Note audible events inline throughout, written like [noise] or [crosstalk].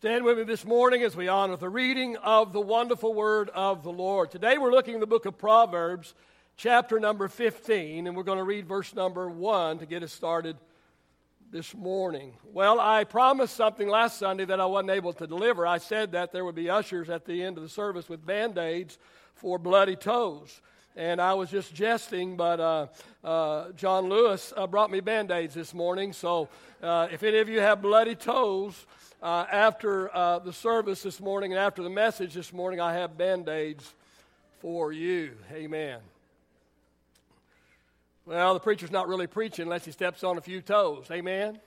Stand with me this morning as we honor the reading of the wonderful word of the Lord. Today we're looking at the book of Proverbs, chapter number 15, and we're going to read verse number 1 to get us started this morning. Well, I promised something last Sunday that I wasn't able to deliver. I said that there would be ushers at the end of the service with band aids for bloody toes. And I was just jesting, but uh, uh, John Lewis uh, brought me band aids this morning. So uh, if any of you have bloody toes, uh, after uh, the service this morning and after the message this morning, I have band aids for you. Amen. Well, the preacher's not really preaching unless he steps on a few toes. Amen.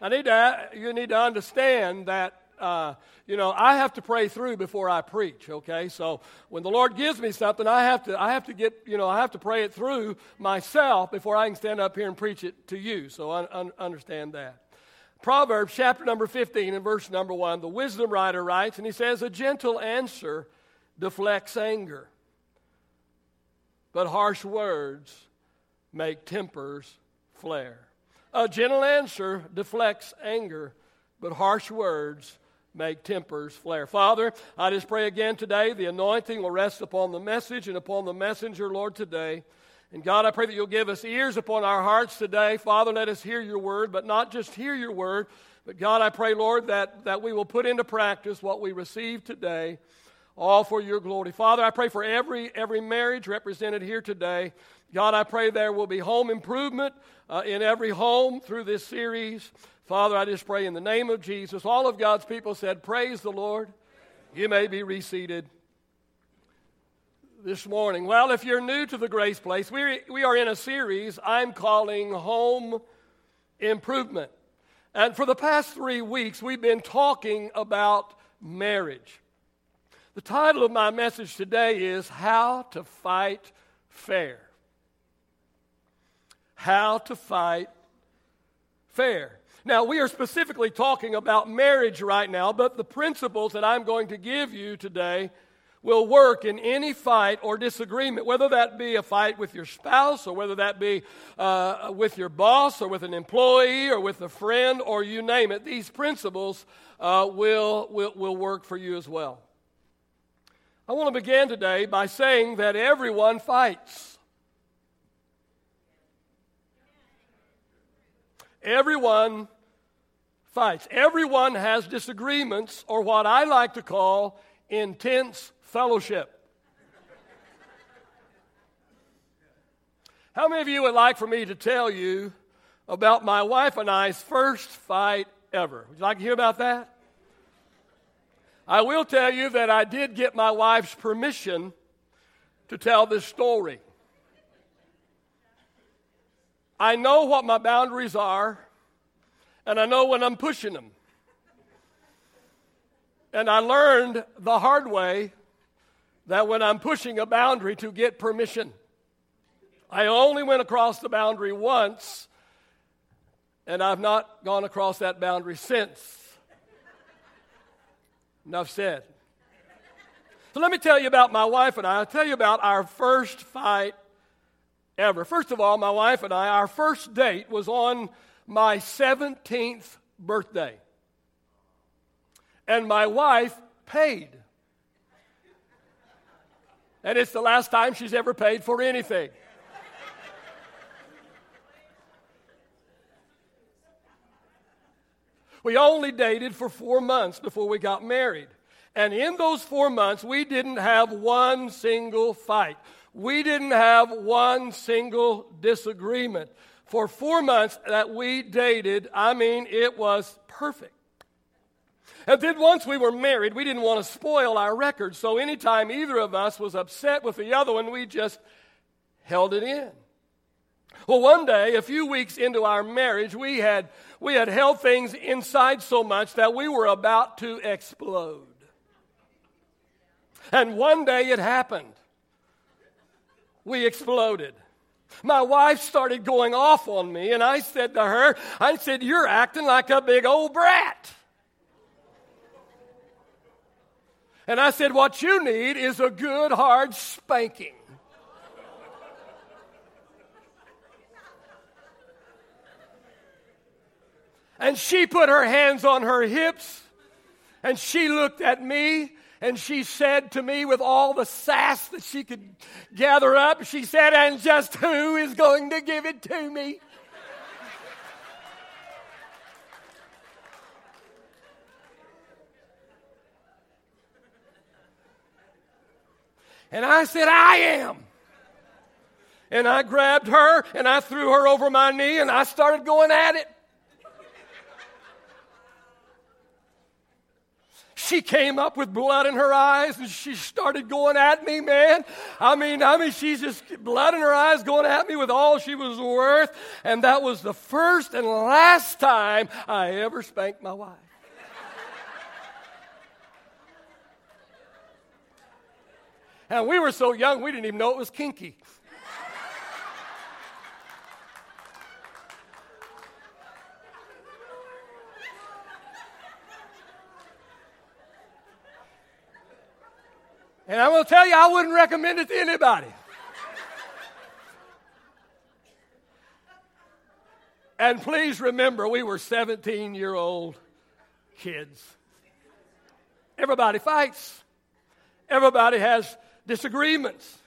I need to, you need to understand that uh, you know, I have to pray through before I preach, okay? So when the Lord gives me something, I have to, I have to get, you know, I have to pray it through myself before I can stand up here and preach it to you. So un- understand that. Proverbs chapter number 15 and verse number 1, the wisdom writer writes, and he says, A gentle answer deflects anger, but harsh words make tempers flare. A gentle answer deflects anger, but harsh words make tempers flare. Father, I just pray again today the anointing will rest upon the message and upon the messenger, Lord, today. And God, I pray that you'll give us ears upon our hearts today. Father, let us hear your word, but not just hear your word, but God, I pray, Lord, that, that we will put into practice what we receive today, all for your glory. Father, I pray for every, every marriage represented here today. God, I pray there will be home improvement uh, in every home through this series. Father, I just pray in the name of Jesus. All of God's people said, Praise the Lord. You may be reseated this morning? Well, if you're new to the Grace Place, we, we are in a series I'm calling Home Improvement. And for the past three weeks, we've been talking about marriage. The title of my message today is How to Fight Fair. How to Fight Fair. Now, we are specifically talking about marriage right now, but the principles that I'm going to give you today will work in any fight or disagreement, whether that be a fight with your spouse or whether that be uh, with your boss or with an employee or with a friend or you name it. These principles uh, will, will, will work for you as well. I want to begin today by saying that everyone fights. Everyone fights. Everyone has disagreements, or what I like to call intense fellowship. How many of you would like for me to tell you about my wife and I's first fight ever? Would you like to hear about that? I will tell you that I did get my wife's permission to tell this story. I know what my boundaries are, and I know when I'm pushing them. And I learned the hard way that when I'm pushing a boundary to get permission, I only went across the boundary once, and I've not gone across that boundary since. Enough said. So let me tell you about my wife and I. I'll tell you about our first fight ever. First of all, my wife and I, our first date was on my 17th birthday. And my wife paid. And it's the last time she's ever paid for anything. we only dated for four months before we got married. And in those four months, we didn't have one single fight. We didn't have one single disagreement. For four months that we dated, I mean, it was perfect. And then once we were married, we didn't want to spoil our record. So anytime either of us was upset with the other one, we just held it in. Well, one day, a few weeks into our marriage, we had, we had held things inside so much that we were about to explode. And one day it happened. We exploded. My wife started going off on me, and I said to her, I said, You're acting like a big old brat. And I said, What you need is a good hard spanking. And she put her hands on her hips And she looked at me and she said to me with all the sass that she could gather up, she said, And just who is going to give it to me? And I said, I am. And I grabbed her and I threw her over my knee and I started going at it. she came up with blood in her eyes and she started going at me, man. I mean, I mean, she's just blood in her eyes going at me with all she was worth. And that was the first and last time I ever spanked my wife. And we were so young, we didn't even know it was kinky. And I'm going to tell you, I wouldn't recommend it to anybody. and please remember, we were 17 year old kids. Everybody fights, everybody has disagreements.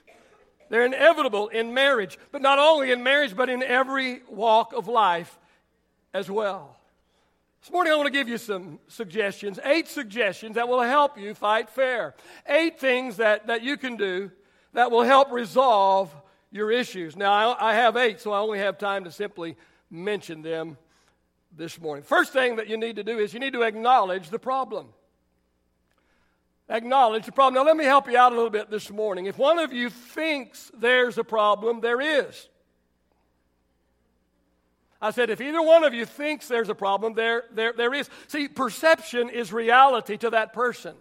They're inevitable in marriage, but not only in marriage, but in every walk of life as well. This morning, I want to give you some suggestions, eight suggestions that will help you fight fair. Eight things that, that you can do that will help resolve your issues. Now, I, I have eight, so I only have time to simply mention them this morning. First thing that you need to do is you need to acknowledge the problem. Acknowledge the problem. Now, let me help you out a little bit this morning. If one of you thinks there's a problem, there is. I said, if either one of you thinks there's a problem, there, there, there is. See, perception is reality to that person.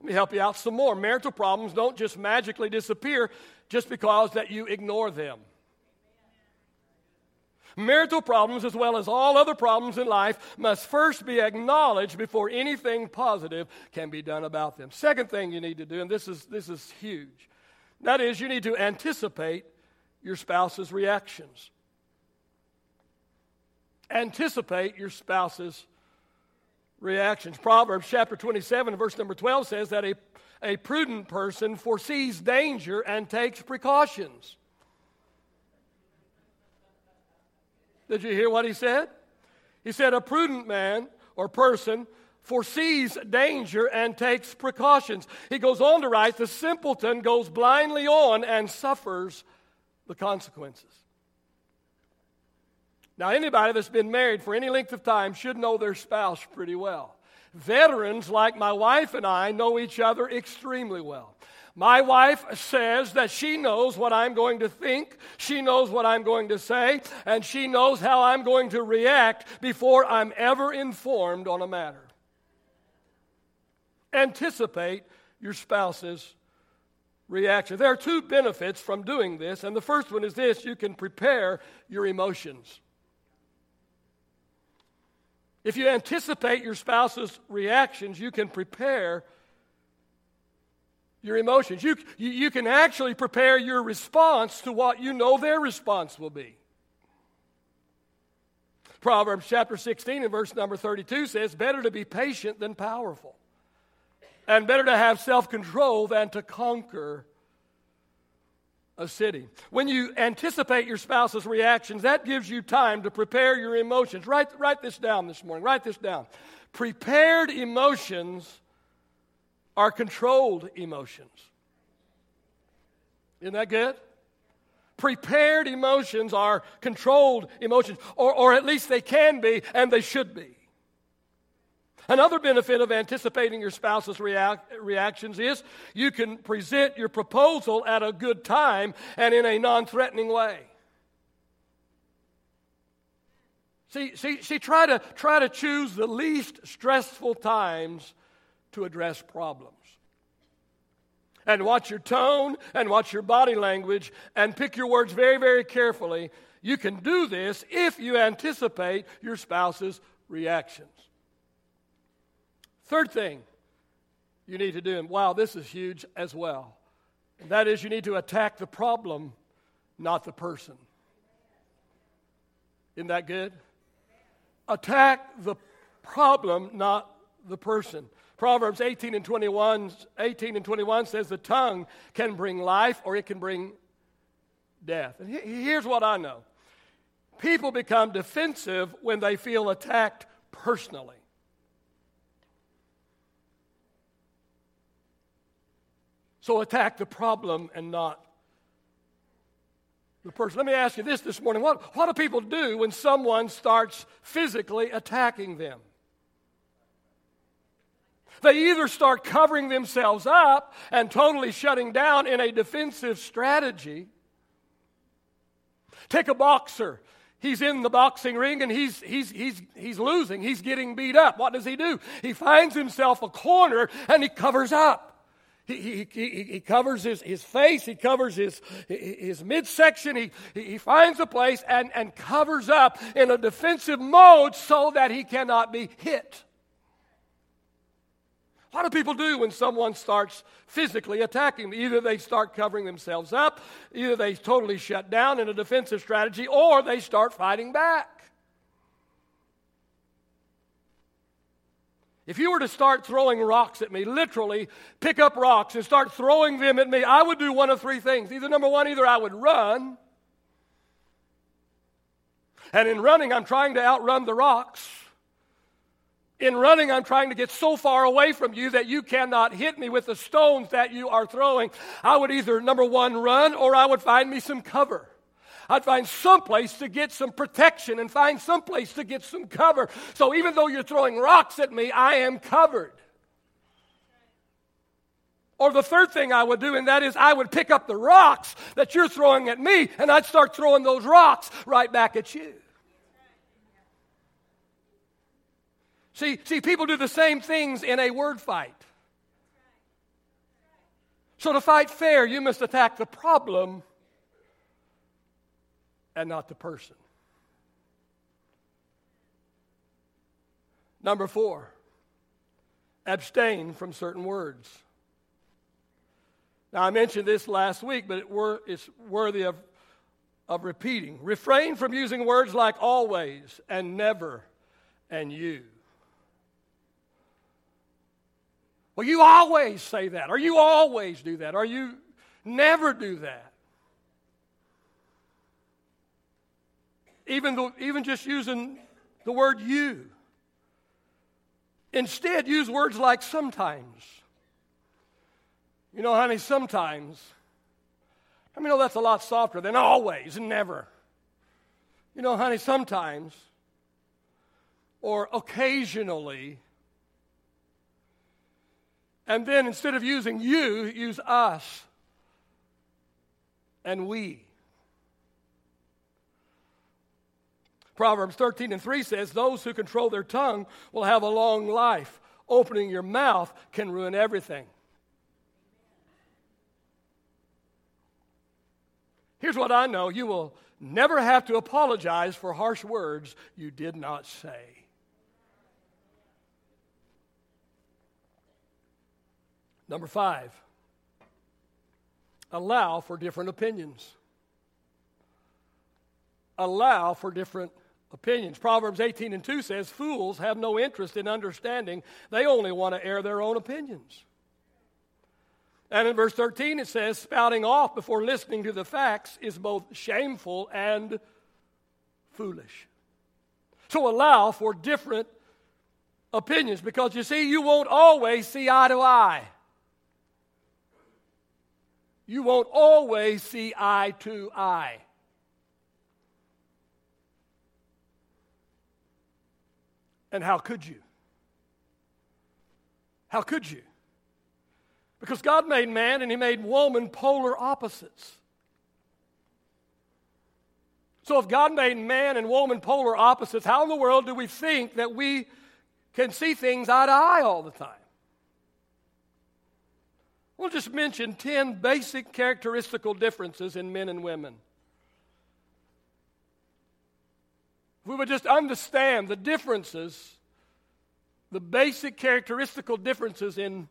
Let me help you out some more. Marital problems don't just magically disappear just because that you ignore them. Marital problems, as well as all other problems in life, must first be acknowledged before anything positive can be done about them. Second thing you need to do, and this is, this is huge, that is, you need to anticipate your spouse's reactions. Anticipate your spouse's reactions. Proverbs chapter 27, verse number 12 says that a, a prudent person foresees danger and takes precautions. Did you hear what he said? He said, A prudent man or person foresees danger and takes precautions. He goes on to write, The simpleton goes blindly on and suffers the consequences. Now, anybody that's been married for any length of time should know their spouse pretty well. Veterans like my wife and I know each other extremely well. My wife says that she knows what I'm going to think, she knows what I'm going to say, and she knows how I'm going to react before I'm ever informed on a matter. Anticipate your spouse's reaction. There are two benefits from doing this, and the first one is this you can prepare your emotions. If you anticipate your spouse's reactions, you can prepare your emotions. You, you, you, can actually prepare your response to what you know their response will be. Proverbs chapter 16 and verse number 32 says, Better to be patient than powerful and better to have self control than to conquer a city. When you anticipate your spouse's reactions, that gives you time to prepare your emotions. Write, write this down this morning. Write this down. Prepared emotions are controlled emotions. Isn't that good? Prepared emotions are controlled emotions, or, or at least they can be, and they should be. Another benefit of anticipating your spouse's react, reactions is you can present your proposal at a good time and in a non threatening way. See, see, see try, to, try to choose the least stressful times to address problems. And watch your tone and watch your body language and pick your words very, very carefully. You can do this if you anticipate your spouse's reactions. Third thing you need to do, and wow, this is huge as well, and that is you need to attack the problem, not the person. Isn't that good? Attack the problem, not the person. Proverbs 18 and 21, 18 and 21 says the tongue can bring life or it can bring death. And here's what I know people become defensive when they feel attacked personally. So attack the problem and not the person. Let me ask you this this morning. What, what do people do when someone starts physically attacking them? They either start covering themselves up and totally shutting down in a defensive strategy. Take a boxer. He's in the boxing ring and he's, he's, he's, he's losing. He's getting beat up. What does he do? He finds himself a corner and he covers up. He, he, he, covers his, his face, he covers his, his midsection, he, he finds a place and, and covers up in a defensive mode so that he cannot be hit. What do people do when someone starts physically attacking them? Either they start covering themselves up, either they totally shut down in a defensive strategy, or they start fighting back. If you were to start throwing rocks at me, literally pick up rocks and start throwing them at me, I would do one of three things. Either number one, either I would run, and in running, I'm trying to outrun the rocks. In running, I'm trying to get so far away from you that you cannot hit me with the stones that you are throwing. I would either, number one, run or I would find me some cover. I'd find some place to get some protection and find some place to get some cover. So even though you're throwing rocks at me, I am covered. Or the third thing I would do, and that is I would pick up the rocks that you're throwing at me, and I'd start throwing those rocks right back at you. See, see, people do the same things in a word fight. So, to fight fair, you must attack the problem and not the person. Number four, abstain from certain words. Now, I mentioned this last week, but it's worthy of, of repeating. Refrain from using words like always and never and you. Well, you always say that, or you always do that, or you never do that. Even, the, even just using the word you. Instead, use words like sometimes. You know, honey, sometimes. I mean, know that's a lot softer than always and never. You know, honey, sometimes or occasionally and then instead of using you, use us and we. Proverbs 13 and 3 says, Those who control their tongue will have a long life. Opening your mouth can ruin everything. Here's what I know you will never have to apologize for harsh words you did not say. Number five, allow for different opinions. Allow for different opinions. Proverbs 18 and 2 says, Fools have no interest in understanding, they only want to air their own opinions. And in verse 13 it says, Spouting off before listening to the facts is both shameful and foolish. So allow for different opinions because you see, you won't always see eye to eye you won't always see eye to eye. And how could you? How could you? Because God made man and He made woman polar opposites. So, if God made man and woman polar opposites, how in the world do we think that we can see things eye to eye all the time? We'll just mention 10 basic characteristical differences in men and women. If we would just understand the differences, the basic characteristical differences in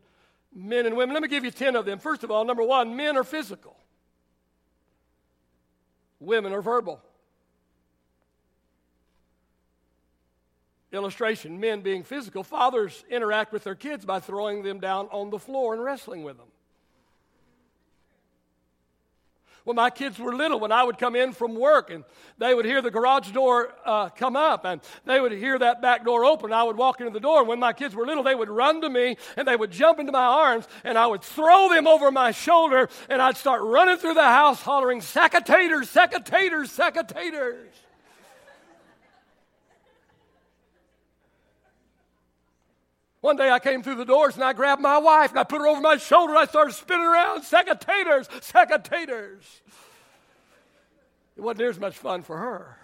men and women, let me give you 10 of them. First of all, number one, men are physical, women are verbal. illustration men being physical, fathers interact with their kids by throwing them down on the floor and wrestling with them. When my kids were little, when I would come in from work and they would hear the garage door uh, come up and they would hear that back door open, I would walk into the door. When my kids were little, they would run to me and they would jump into my arms and I would throw them over my shoulder and I'd start running through the house hollering, Secators, secators, secators. One day I came through the doors and I grabbed my wife and I put her over my shoulder and I started spinning around, secators, secators. It wasn't near as much fun for her.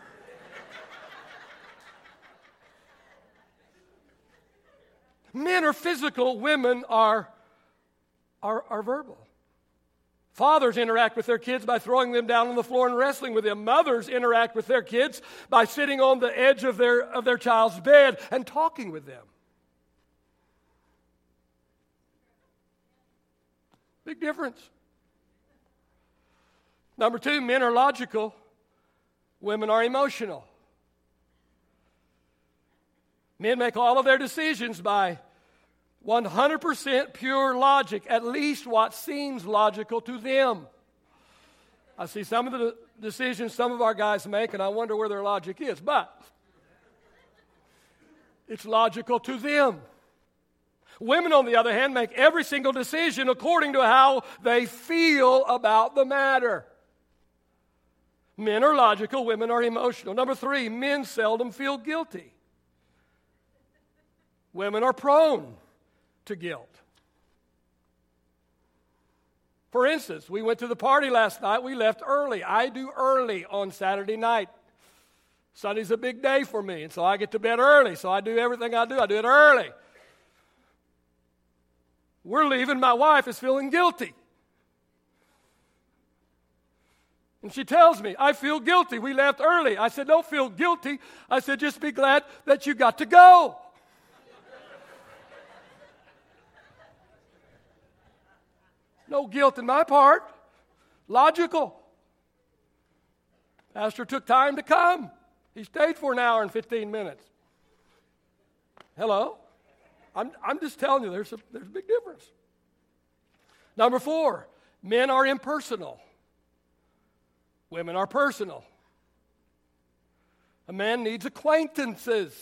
Men are physical, women are, are, are verbal. Fathers interact with their kids by throwing them down on the floor and wrestling with them. Mothers interact with their kids by sitting on the edge of their, of their child's bed and talking with them. Big difference. Number two, men are logical, women are emotional. Men make all of their decisions by 100% pure logic, at least what seems logical to them. I see some of the decisions some of our guys make, and I wonder where their logic is, but it's logical to them. Women, on the other hand, make every single decision according to how they feel about the matter. Men are logical, women are emotional. Number three, men seldom feel guilty. Women are prone to guilt. For instance, we went to the party last night. We left early. I do early on Saturday night. Sunday's a big day for me, and so I get to bed early. So I do everything I do, I do it early. We're leaving. My wife is feeling guilty. And she tells me, I feel guilty. We left early. I said, Don't feel guilty. I said, Just be glad that you got to go. no guilt in my part. Logical. Pastor took time to come. He stayed for an hour and 15 minutes. Hello? I'm, I'm just telling you, there's a, there's a big difference. Number four, men are impersonal, women are personal. A man needs acquaintances.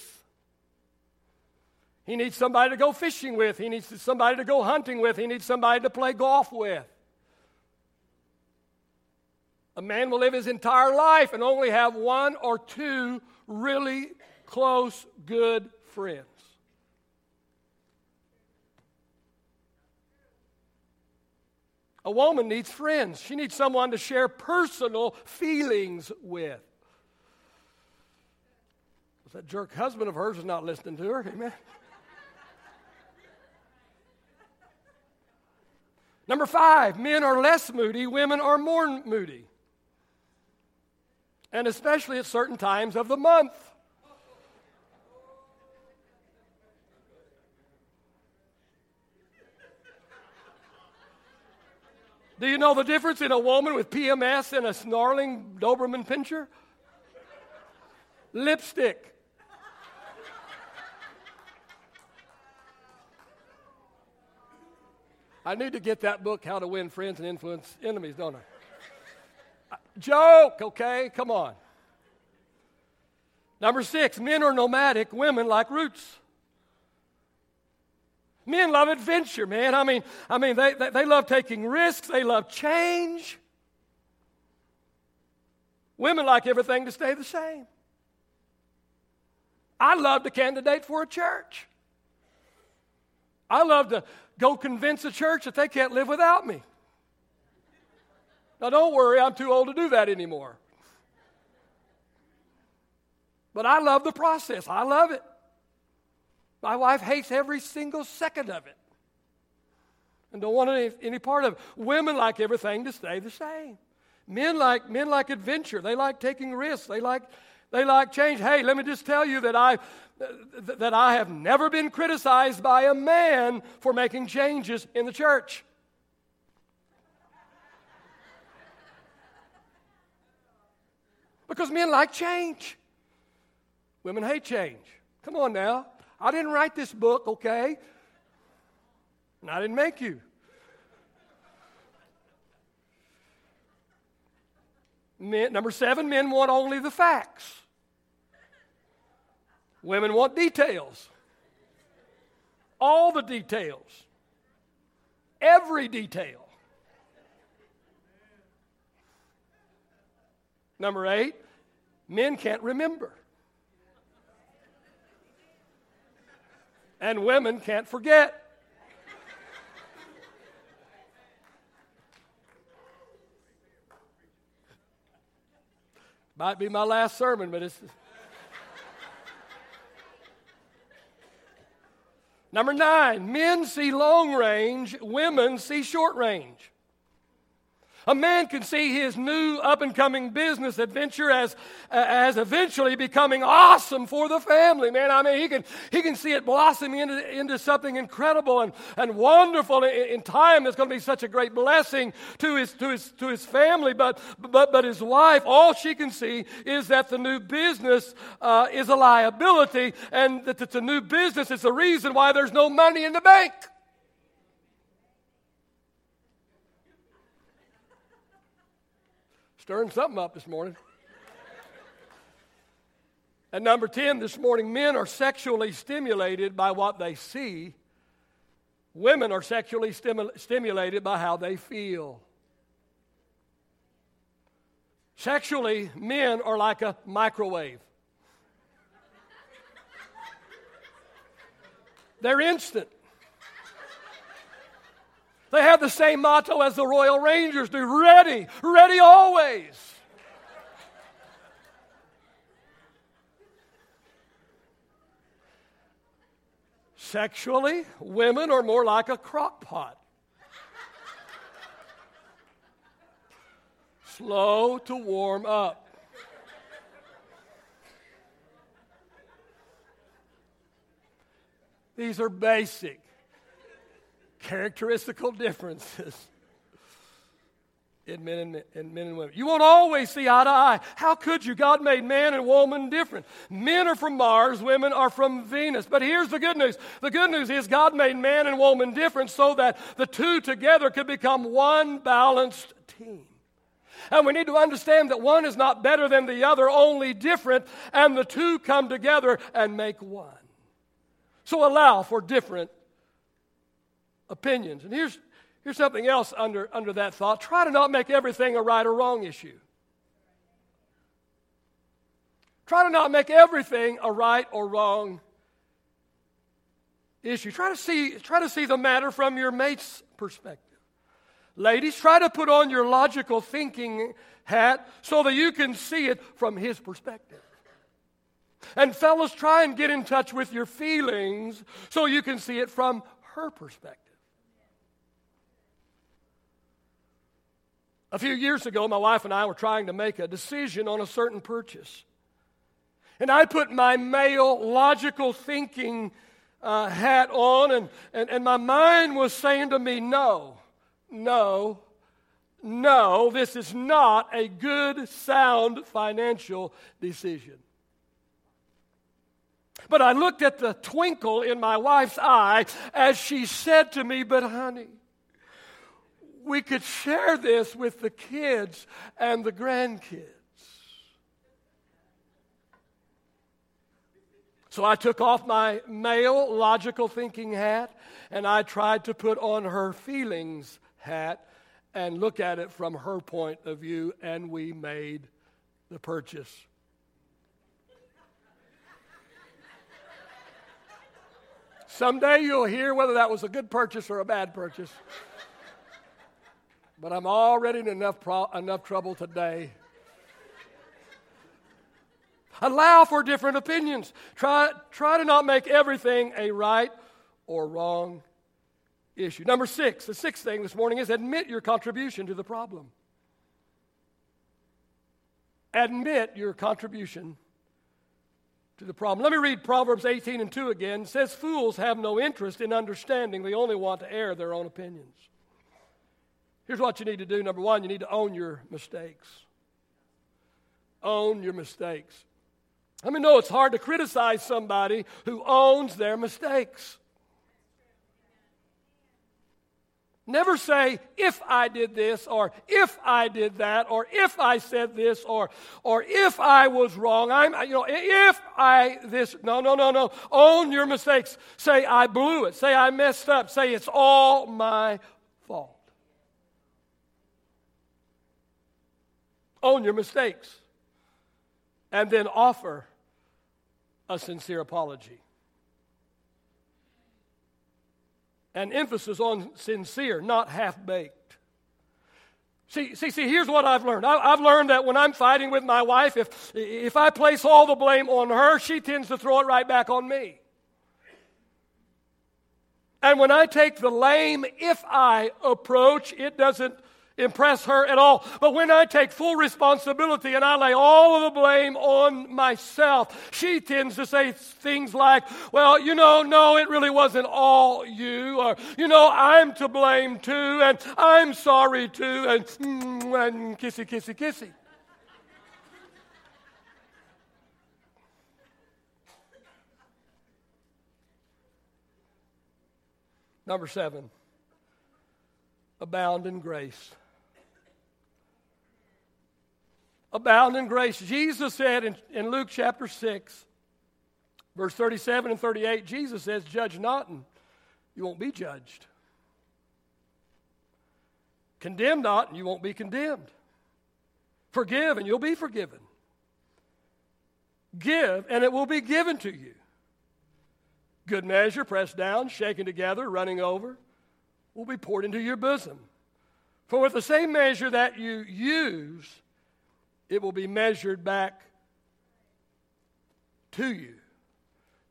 He needs somebody to go fishing with. He needs somebody to go hunting with. He needs somebody to play golf with. A man will live his entire life and only have one or two really close, good friends. A woman needs friends. She needs someone to share personal feelings with. That jerk husband of hers is not listening to her. Amen. Number five, men are less moody, women are more moody. And especially at certain times of the month. Do you know the difference in a woman with PMS and a snarling Doberman pinscher? Lipstick. I need to get that book, How to Win Friends and Influence Enemies, don't I? Uh, joke, okay? Come on. Number six, men are nomadic, women like roots. Men love adventure, man. I mean, I mean, they, they, they love taking risks, they love change. Women like everything to stay the same. I love to candidate for a church. I love to go convince a church that they can't live without me. Now, don't worry, I'm too old to do that anymore. But I love the process, I love it. My wife hates every single second of it and don't want any, any part of it. Women like everything to stay the same. Men like men like adventure. They like taking risks. They like they like change. Hey, let me just tell you that I that I have never been criticized by a man for making changes in the church. Because men like change. Women hate change. Come on now. I didn't write this book, okay? And I didn't make you. Men, number seven, men want only the facts. Women want details. All the details. Every detail. Number eight, men can't remember. And women can't forget. Might be my last sermon, but it's. Number nine, men see long range, women see short range. A man can see his new up and coming business adventure as, as eventually becoming awesome for the family. Man, I mean, he can, he can see it blossoming into, into something incredible and, and wonderful in, in time that's going to be such a great blessing to his, to his, to his family. But, but, but his wife, all she can see is that the new business uh, is a liability and that it's a new business. It's the reason why there's no money in the bank. Stirring something up this morning. And number 10 this morning, men are sexually stimulated by what they see. Women are sexually stimu- stimulated by how they feel. Sexually, men are like a microwave. They're instant. They have the same motto as the Royal Rangers do ready, ready always. Sexually, women are more like a crock pot. Slow to warm up. These are basic characteristical differences in men and, in men and women. You won't always see eye to eye. How could you? God made man and woman different. Men are from Mars, women are from Venus. But here's the good news the good news is God made man and woman different so that the two together could become one balanced team. And we need to understand that one is not better than the other, only different, and the two come together and make one. So allow for different opinions. And here's, here's something else under, under that thought try to not make everything a right or wrong issue. Try to not make everything a right or wrong issue. Try to see, try to see the matter from your mate's perspective. Ladies, try to put on your logical thinking hat so that you can see it from his perspective. And fellas, try and get in touch with your feelings so you can see it from her perspective. A few years ago, my wife and I were trying to make a decision on a certain purchase. And I put my male logical thinking uh, hat on, and, and, and my mind was saying to me, No, no, no, this is not a good, sound financial decision. But I looked at the twinkle in my wife's eye as she said to me, But honey, we could share this with the kids and the grandkids. So I took off my male logical thinking hat and I tried to put on her feelings hat and look at it from her point of view, and we made the purchase. Someday you'll hear whether that was a good purchase or a bad purchase. But I'm already in enough, pro- enough trouble today. [laughs] Allow for different opinions. Try, try to not make everything a right or wrong issue. Number six, the sixth thing this morning is admit your contribution to the problem. Admit your contribution to the problem. Let me read Proverbs 18 and 2 again. It says, Fools have no interest in understanding, they only want to air their own opinions. Here's what you need to do. Number one, you need to own your mistakes. Own your mistakes. I mean, no, it's hard to criticize somebody who owns their mistakes. Never say, if I did this, or if I did that, or if I said this, or, or if I was wrong. I'm, you know, if I this. No, no, no, no. Own your mistakes. Say, I blew it. Say, I messed up. Say, it's all my Own your mistakes. And then offer a sincere apology. an emphasis on sincere, not half baked. See, see, see, here's what I've learned. I, have learned that when I'm fighting with my wife, if, if I place all the blame on her, she tends to throw it right back on me. And when I take the lame if I approach, it doesn't impress her at all. But when I take full responsibility and I lay all of the blame on myself, she tends to say things like, well, you know, no, it really wasn't all you, or, you know, I'm to blame too, and I'm sorry too, and, mm, and kissy, kissy, kissy. Number seven, abound in grace abound in grace. Jesus said in, in Luke chapter 6, verse 37 and 38, Jesus says, Judge not, and you won't be judged. Condemn not, and you won't be condemned. Forgive, and you'll be forgiven. Give, and it will be given to you. Good measure, pressed down, shaken together, running over, will be poured into your bosom. For with the same measure that you use, it will be measured back to you.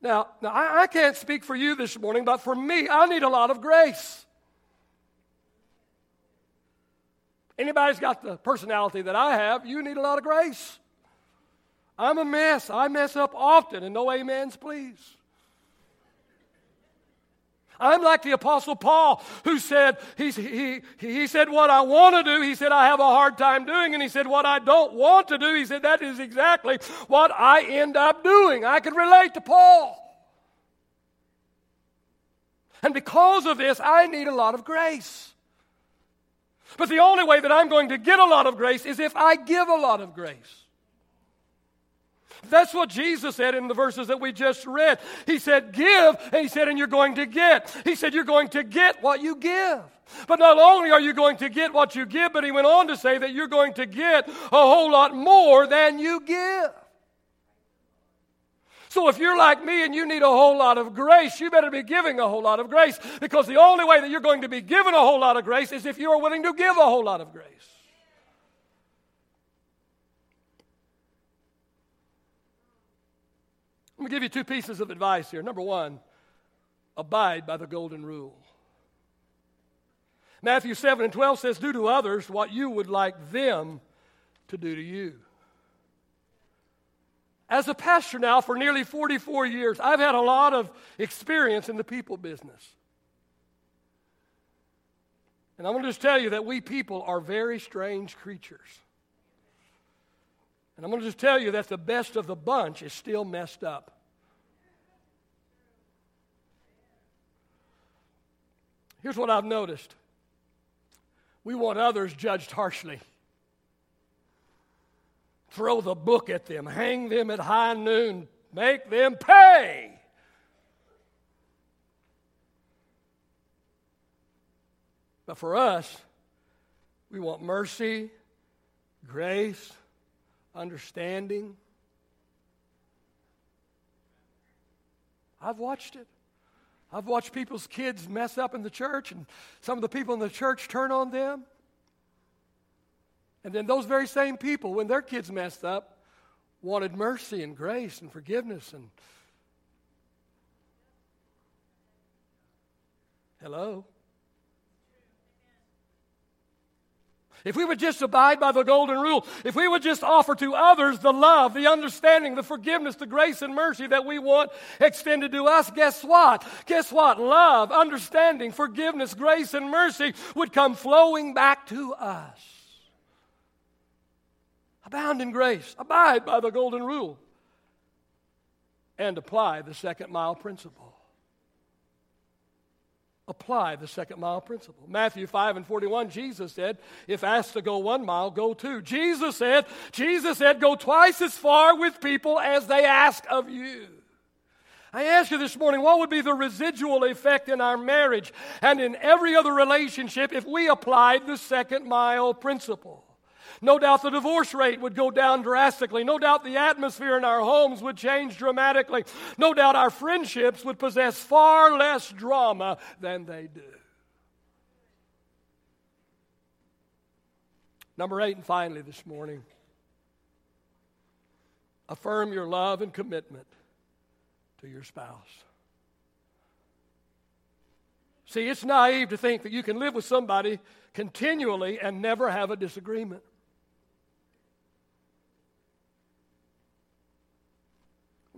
Now, now I, I can't speak for you this morning, but for me, I need a lot of grace. Anybody's got the personality that I have, you need a lot of grace. I'm a mess. I mess up often, and no amens, please. I'm like the Apostle Paul, who said, he, he, he said, What I want to do, he said, I have a hard time doing. And he said, What I don't want to do, he said, That is exactly what I end up doing. I can relate to Paul. And because of this, I need a lot of grace. But the only way that I'm going to get a lot of grace is if I give a lot of grace. That's what Jesus said in the verses that we just read. He said, Give, and He said, and you're going to get. He said, You're going to get what you give. But not only are you going to get what you give, but He went on to say that you're going to get a whole lot more than you give. So if you're like me and you need a whole lot of grace, you better be giving a whole lot of grace because the only way that you're going to be given a whole lot of grace is if you're willing to give a whole lot of grace. Let me give you two pieces of advice here. Number one, abide by the golden rule. Matthew 7 and 12 says, Do to others what you would like them to do to you. As a pastor now for nearly 44 years, I've had a lot of experience in the people business. And I'm going to just tell you that we people are very strange creatures. And I'm going to just tell you that the best of the bunch is still messed up. Here's what I've noticed we want others judged harshly. Throw the book at them, hang them at high noon, make them pay. But for us, we want mercy, grace, understanding. I've watched it. I've watched people's kids mess up in the church, and some of the people in the church turn on them. And then those very same people, when their kids messed up, wanted mercy and grace and forgiveness and hello If we would just abide by the golden rule, if we would just offer to others the love, the understanding, the forgiveness, the grace and mercy that we want extended to us, guess what? Guess what? Love, understanding, forgiveness, grace, and mercy would come flowing back to us. Abound in grace, abide by the golden rule. and apply the second mile principle. Apply the second mile principle. Matthew 5 and 41, Jesus said, If asked to go one mile, go two. Jesus said, Jesus said, Go twice as far with people as they ask of you. I ask you this morning, what would be the residual effect in our marriage and in every other relationship if we applied the second mile principle? No doubt the divorce rate would go down drastically. No doubt the atmosphere in our homes would change dramatically. No doubt our friendships would possess far less drama than they do. Number eight, and finally this morning, affirm your love and commitment to your spouse. See, it's naive to think that you can live with somebody continually and never have a disagreement.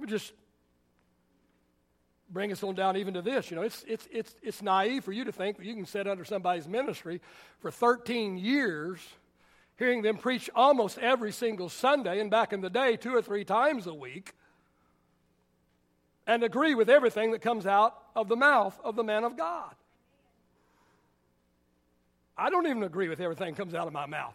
Let me just bring us on down even to this. You know, it's, it's, it's, it's naive for you to think that you can sit under somebody's ministry for 13 years, hearing them preach almost every single Sunday, and back in the day, two or three times a week, and agree with everything that comes out of the mouth of the man of God. I don't even agree with everything that comes out of my mouth.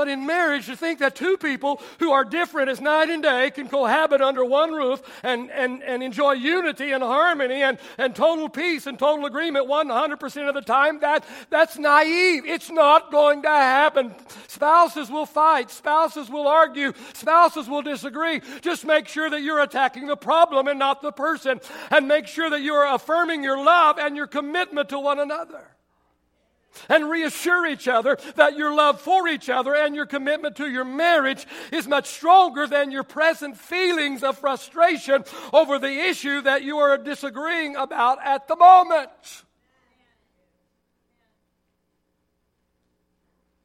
But in marriage, to think that two people who are different as night and day can cohabit under one roof and, and, and enjoy unity and harmony and, and total peace and total agreement 100% of the time, that, that's naive. It's not going to happen. Spouses will fight, spouses will argue, spouses will disagree. Just make sure that you're attacking the problem and not the person, and make sure that you are affirming your love and your commitment to one another and reassure each other that your love for each other and your commitment to your marriage is much stronger than your present feelings of frustration over the issue that you are disagreeing about at the moment.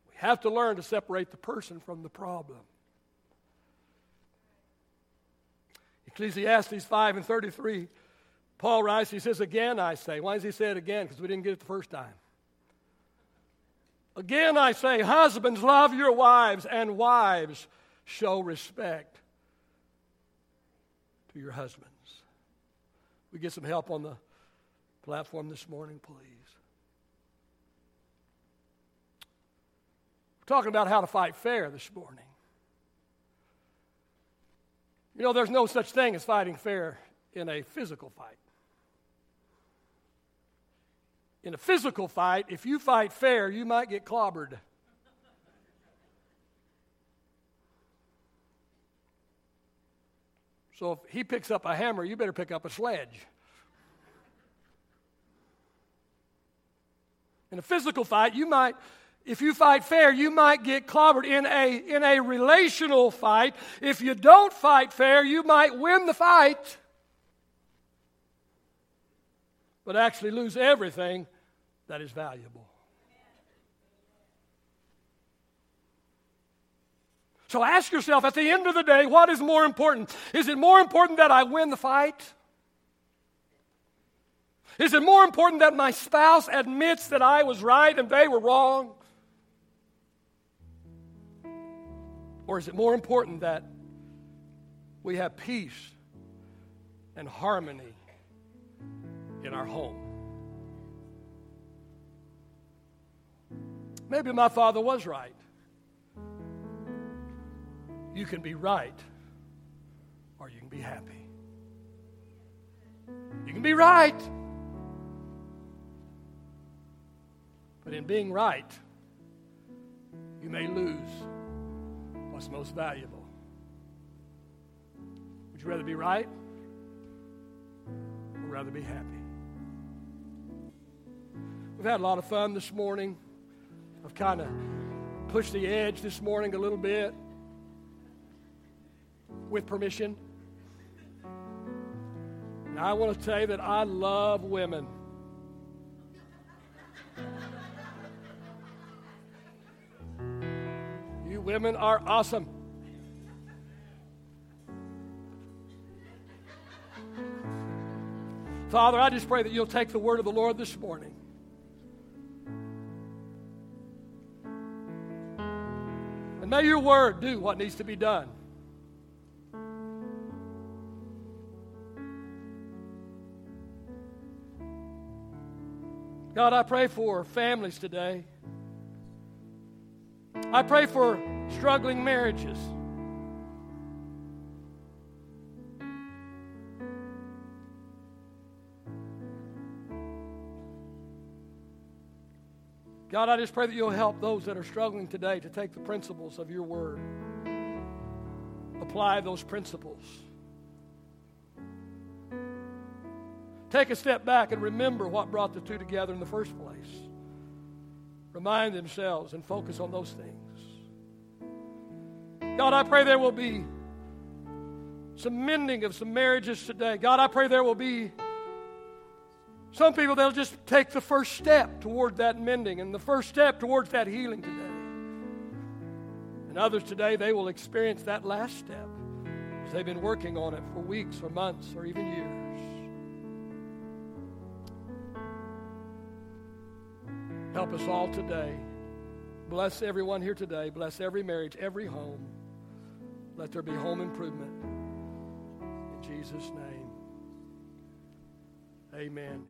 We have to learn to separate the person from the problem. Ecclesiastes 5 and 33, Paul writes, he says, Again I say. Why does he say it again? Because we didn't get it the first time. Again, I say, husbands, love your wives, and wives, show respect to your husbands. We get some help on the platform this morning, please. We're talking about how to fight fair this morning. You know, there's no such thing as fighting fair in a physical fight. In a physical fight, if you fight fair, you might get clobbered. So if he picks up a hammer, you better pick up a sledge. In a physical fight, you might, if you fight fair, you might get clobbered. In a, in a relational fight, if you don't fight fair, you might win the fight, but actually lose everything that is valuable. So ask yourself at the end of the day, what is more important? Is it more important that I win the fight? Is it more important that my spouse admits that I was right and they were wrong? Or is it more important that we have peace and harmony in our home? Maybe my father was right. You can be right or you can be happy. You can be right. But in being right, you may lose what's most valuable. Would you rather be right or rather be happy? We've had a lot of fun this morning. I've kind of pushed the edge this morning a little bit with permission. And I want to tell you that I love women. You women are awesome. Father, I just pray that you'll take the word of the Lord this morning And may your word do what needs to be done. God, I pray for families today. I pray for struggling marriages. God, I just pray that you'll help those that are struggling today to take the principles of your word, apply those principles. Take a step back and remember what brought the two together in the first place. Remind themselves and focus on those things. God, I pray there will be some mending of some marriages today. God, I pray there will be some people they'll just take the first step toward that mending and the first step towards that healing today. And others today, they will experience that last step as they've been working on it for weeks or months or even years. Help us all today. Bless everyone here today. Bless every marriage, every home. Let there be home improvement. In Jesus' name, amen.